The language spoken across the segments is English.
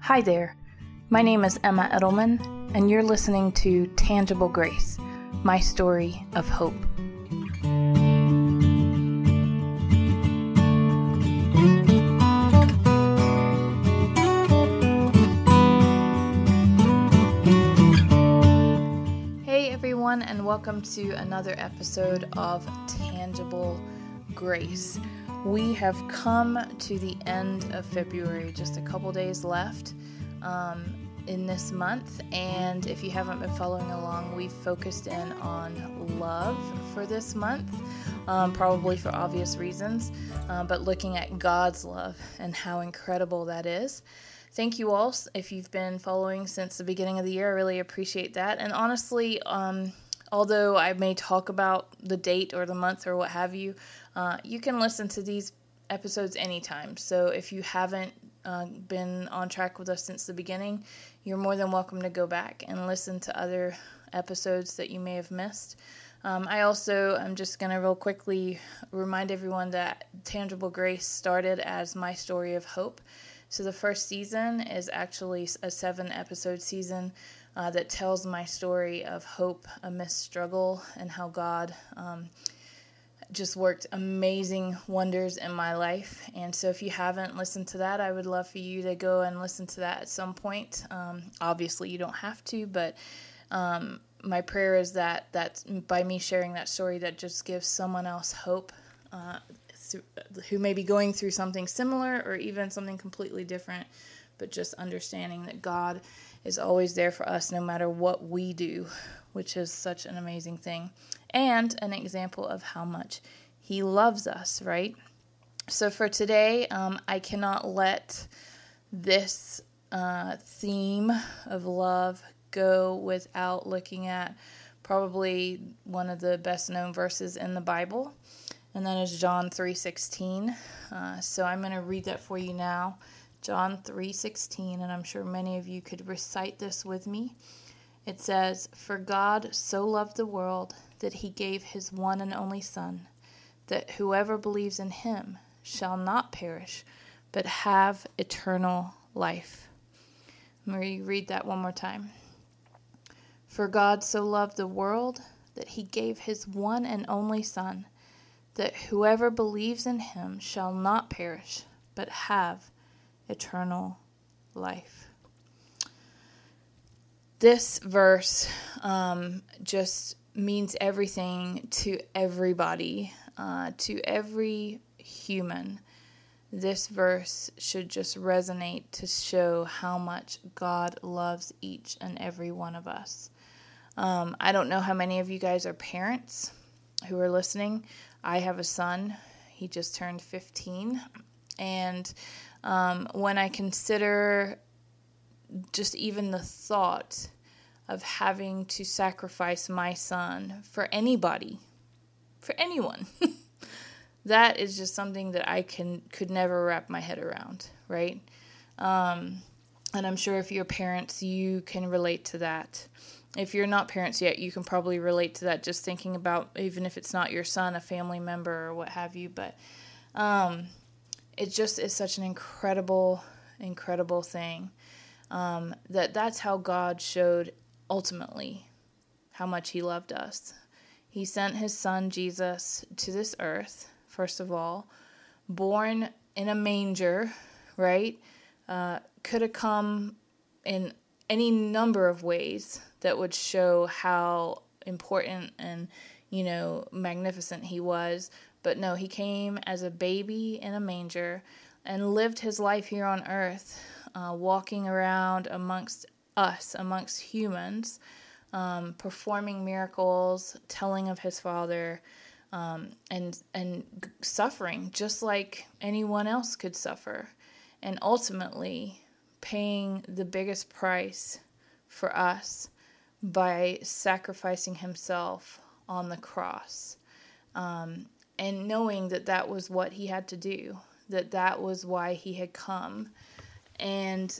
Hi there. My name is Emma Edelman, and you're listening to Tangible Grace, my story of hope. Hey everyone, and welcome to another episode of Tangible Grace. We have come to the end of February, just a couple days left um, in this month. And if you haven't been following along, we've focused in on love for this month, um, probably for obvious reasons, uh, but looking at God's love and how incredible that is. Thank you all if you've been following since the beginning of the year. I really appreciate that. And honestly, um, although I may talk about the date or the month or what have you, uh, you can listen to these episodes anytime. So if you haven't uh, been on track with us since the beginning, you're more than welcome to go back and listen to other episodes that you may have missed. Um, I also am just going to real quickly remind everyone that Tangible Grace started as my story of hope. So the first season is actually a seven episode season uh, that tells my story of hope amidst struggle and how God um, just worked amazing wonders in my life. And so, if you haven't listened to that, I would love for you to go and listen to that at some point. Um, obviously, you don't have to, but um, my prayer is that that by me sharing that story, that just gives someone else hope. Uh, who may be going through something similar or even something completely different, but just understanding that God is always there for us no matter what we do, which is such an amazing thing. And an example of how much He loves us, right? So for today, um, I cannot let this uh, theme of love go without looking at probably one of the best known verses in the Bible, and that is John 3:16. Uh, so I'm going to read that for you now. John 3:16 and I'm sure many of you could recite this with me. It says, "For God so loved the world that he gave his one and only son, that whoever believes in him shall not perish, but have eternal life." Let me read that one more time. For God so loved the world that he gave his one and only son, that whoever believes in him shall not perish, but have eternal life. This verse um, just means everything to everybody, uh, to every human. This verse should just resonate to show how much God loves each and every one of us. Um, I don't know how many of you guys are parents who are listening. I have a son, he just turned 15. And um, when I consider just even the thought of having to sacrifice my son for anybody, for anyone, that is just something that I can could never wrap my head around, right? Um, and I'm sure if you're parents, you can relate to that. If you're not parents yet, you can probably relate to that. Just thinking about even if it's not your son, a family member or what have you, but um, it just is such an incredible, incredible thing. Um, that that's how God showed ultimately how much He loved us. He sent His Son Jesus to this earth, first of all, born in a manger, right? Uh, could have come in any number of ways that would show how important and you know magnificent he was but no, he came as a baby in a manger and lived his life here on earth, uh, walking around amongst us, amongst humans, um, performing miracles, telling of his father, um, and and suffering just like anyone else could suffer, and ultimately paying the biggest price for us by sacrificing himself on the cross. Um, and knowing that that was what he had to do, that that was why he had come. And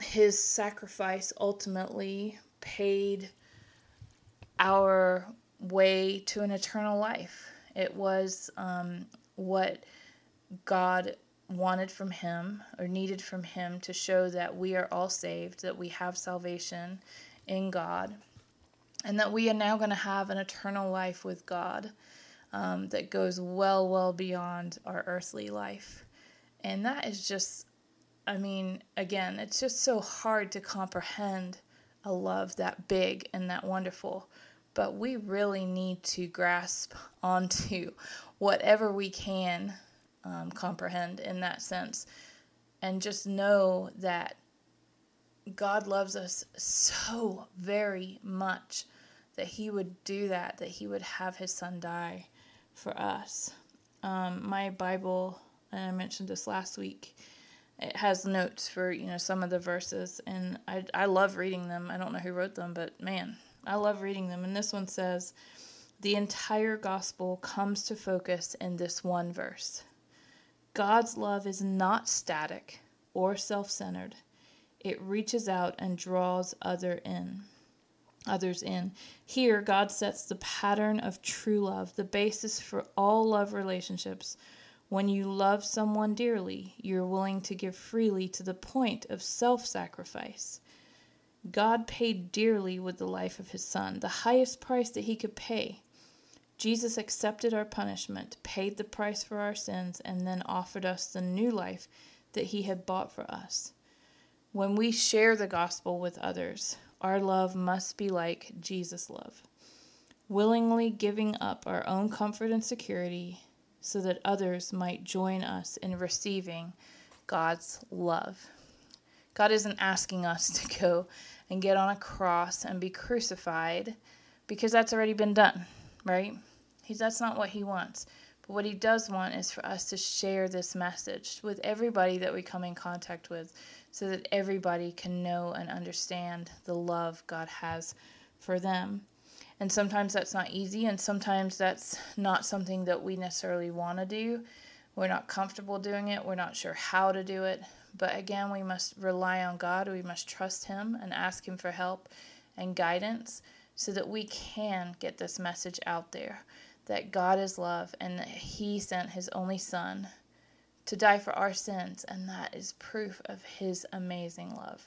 his sacrifice ultimately paid our way to an eternal life. It was um, what God wanted from Him or needed from Him to show that we are all saved, that we have salvation in God, and that we are now going to have an eternal life with God um, that goes well, well beyond our earthly life. And that is just, I mean, again, it's just so hard to comprehend a love that big and that wonderful. But we really need to grasp onto whatever we can um, comprehend in that sense and just know that God loves us so very much that He would do that, that He would have His Son die for us. Um, my Bible, and I mentioned this last week, it has notes for you know some of the verses, and I I love reading them. I don't know who wrote them, but man, I love reading them. And this one says, the entire gospel comes to focus in this one verse. God's love is not static or self-centered. It reaches out and draws other in others in. Here, God sets the pattern of true love, the basis for all love relationships. When you love someone dearly, you're willing to give freely to the point of self sacrifice. God paid dearly with the life of his son, the highest price that he could pay. Jesus accepted our punishment, paid the price for our sins, and then offered us the new life that he had bought for us. When we share the gospel with others, our love must be like Jesus' love, willingly giving up our own comfort and security so that others might join us in receiving God's love. God isn't asking us to go and get on a cross and be crucified because that's already been done, right? He's, that's not what He wants. But what He does want is for us to share this message with everybody that we come in contact with so that everybody can know and understand the love God has for them. And sometimes that's not easy, and sometimes that's not something that we necessarily want to do. We're not comfortable doing it, we're not sure how to do it. But again, we must rely on God, we must trust Him and ask Him for help and guidance so that we can get this message out there that God is love and that He sent His only Son to die for our sins, and that is proof of His amazing love.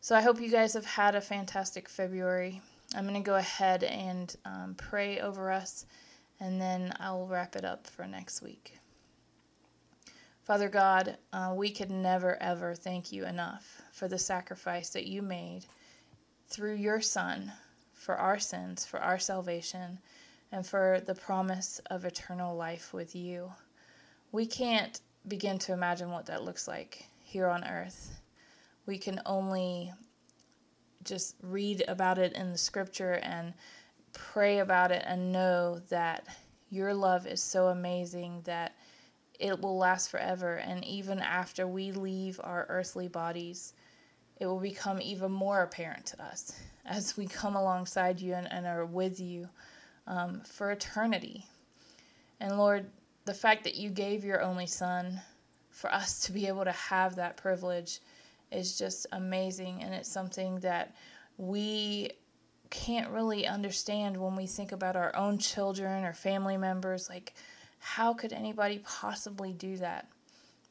So I hope you guys have had a fantastic February. I'm going to go ahead and um, pray over us, and then I'll wrap it up for next week. Father God, uh, we could never ever thank you enough for the sacrifice that you made through your Son for our sins, for our salvation, and for the promise of eternal life with you we can't begin to imagine what that looks like here on earth. We can only just read about it in the scripture and pray about it and know that your love is so amazing that it will last forever. And even after we leave our earthly bodies, it will become even more apparent to us as we come alongside you and, and are with you um, for eternity. And Lord, the fact that you gave your only son for us to be able to have that privilege is just amazing and it's something that we can't really understand when we think about our own children or family members. Like how could anybody possibly do that?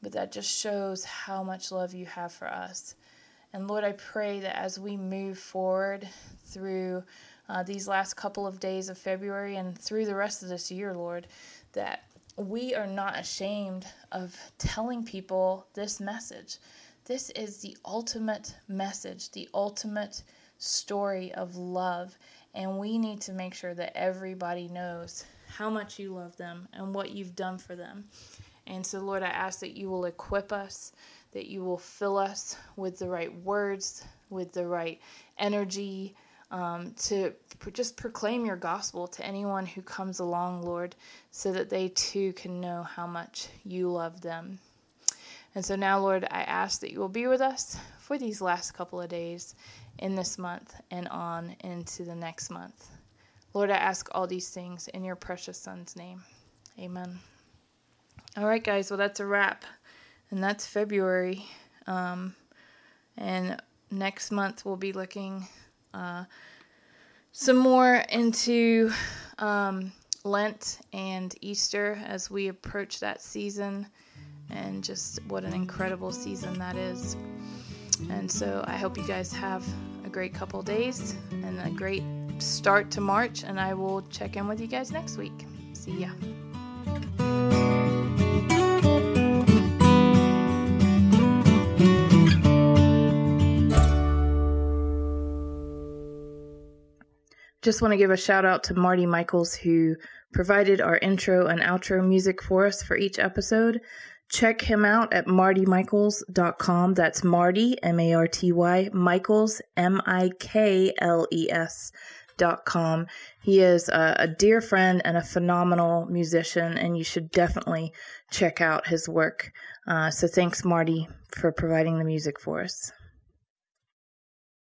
But that just shows how much love you have for us. And lord i pray that as we move forward through uh, these last couple of days of february and through the rest of this year lord that we are not ashamed of telling people this message. This is the ultimate message, the ultimate story of love. And we need to make sure that everybody knows how much you love them and what you've done for them. And so, Lord, I ask that you will equip us, that you will fill us with the right words, with the right energy, um, to just proclaim your gospel to anyone who comes along, Lord, so that they too can know how much you love them. And so now, Lord, I ask that you will be with us for these last couple of days in this month and on into the next month. Lord, I ask all these things in your precious Son's name. Amen. All right, guys, well, that's a wrap. And that's February. Um, and next month, we'll be looking uh, some more into um, Lent and Easter as we approach that season. and just what an incredible season that is. And so I hope you guys have a great couple days and a great start to March. And I will check in with you guys next week. See ya. Just want to give a shout out to Marty Mikles, who provided our intro and outro music for us for each episode. Check him out at martymikles.com. That's Marty, M A R T Y, Mikles, M I K L E S. Dot com. He is a, a dear friend and a phenomenal musician, and you should definitely check out his work. Uh, so, thanks, Marty, for providing the music for us.